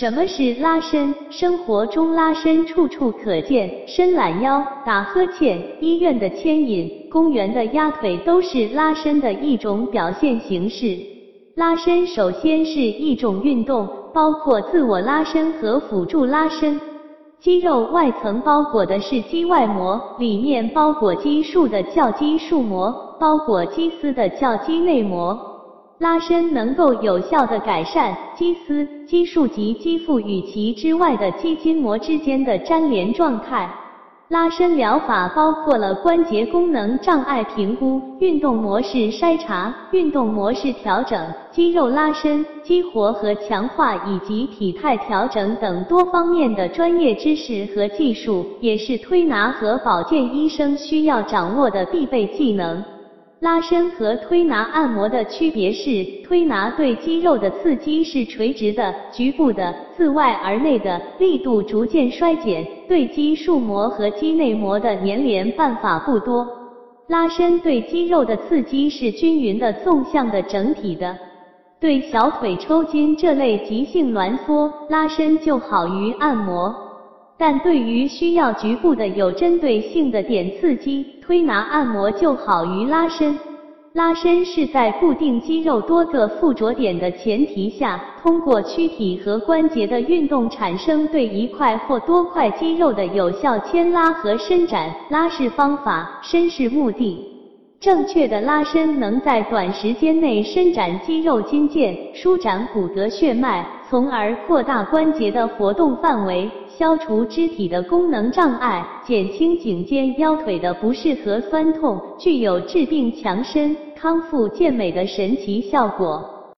什么是拉伸？生活中拉伸处处可见，伸懒腰、打呵欠、医院的牵引、公园的压腿，都是拉伸的一种表现形式。拉伸首先是一种运动，包括自我拉伸和辅助拉伸。肌肉外层包裹的是肌外膜，里面包裹肌束的叫肌束膜，包裹肌丝的叫肌内膜。拉伸能够有效的改善肌丝、肌束及肌肤与其之外的肌筋膜之间的粘连状态。拉伸疗法包括了关节功能障碍评估、运动模式筛查、运动模式调整、肌肉拉伸、激活和强化以及体态调整等多方面的专业知识和技术，也是推拿和保健医生需要掌握的必备技能。拉伸和推拿按摩的区别是，推拿对肌肉的刺激是垂直的、局部的、自外而内的，力度逐渐衰减；对肌束膜和肌内膜的粘连办法不多。拉伸对肌肉的刺激是均匀的、纵向的、整体的。对小腿抽筋这类急性挛缩，拉伸就好于按摩。但对于需要局部的有针对性的点刺激，推拿按摩就好于拉伸。拉伸是在固定肌肉多个附着点的前提下，通过躯体和关节的运动产生对一块或多块肌肉的有效牵拉和伸展。拉是方法，伸是目的。正确的拉伸能在短时间内伸展肌肉筋腱，舒展骨骼血脉，从而扩大关节的活动范围。消除肢体的功能障碍，减轻颈肩腰腿的不适和酸痛，具有治病强身、康复健美的神奇效果。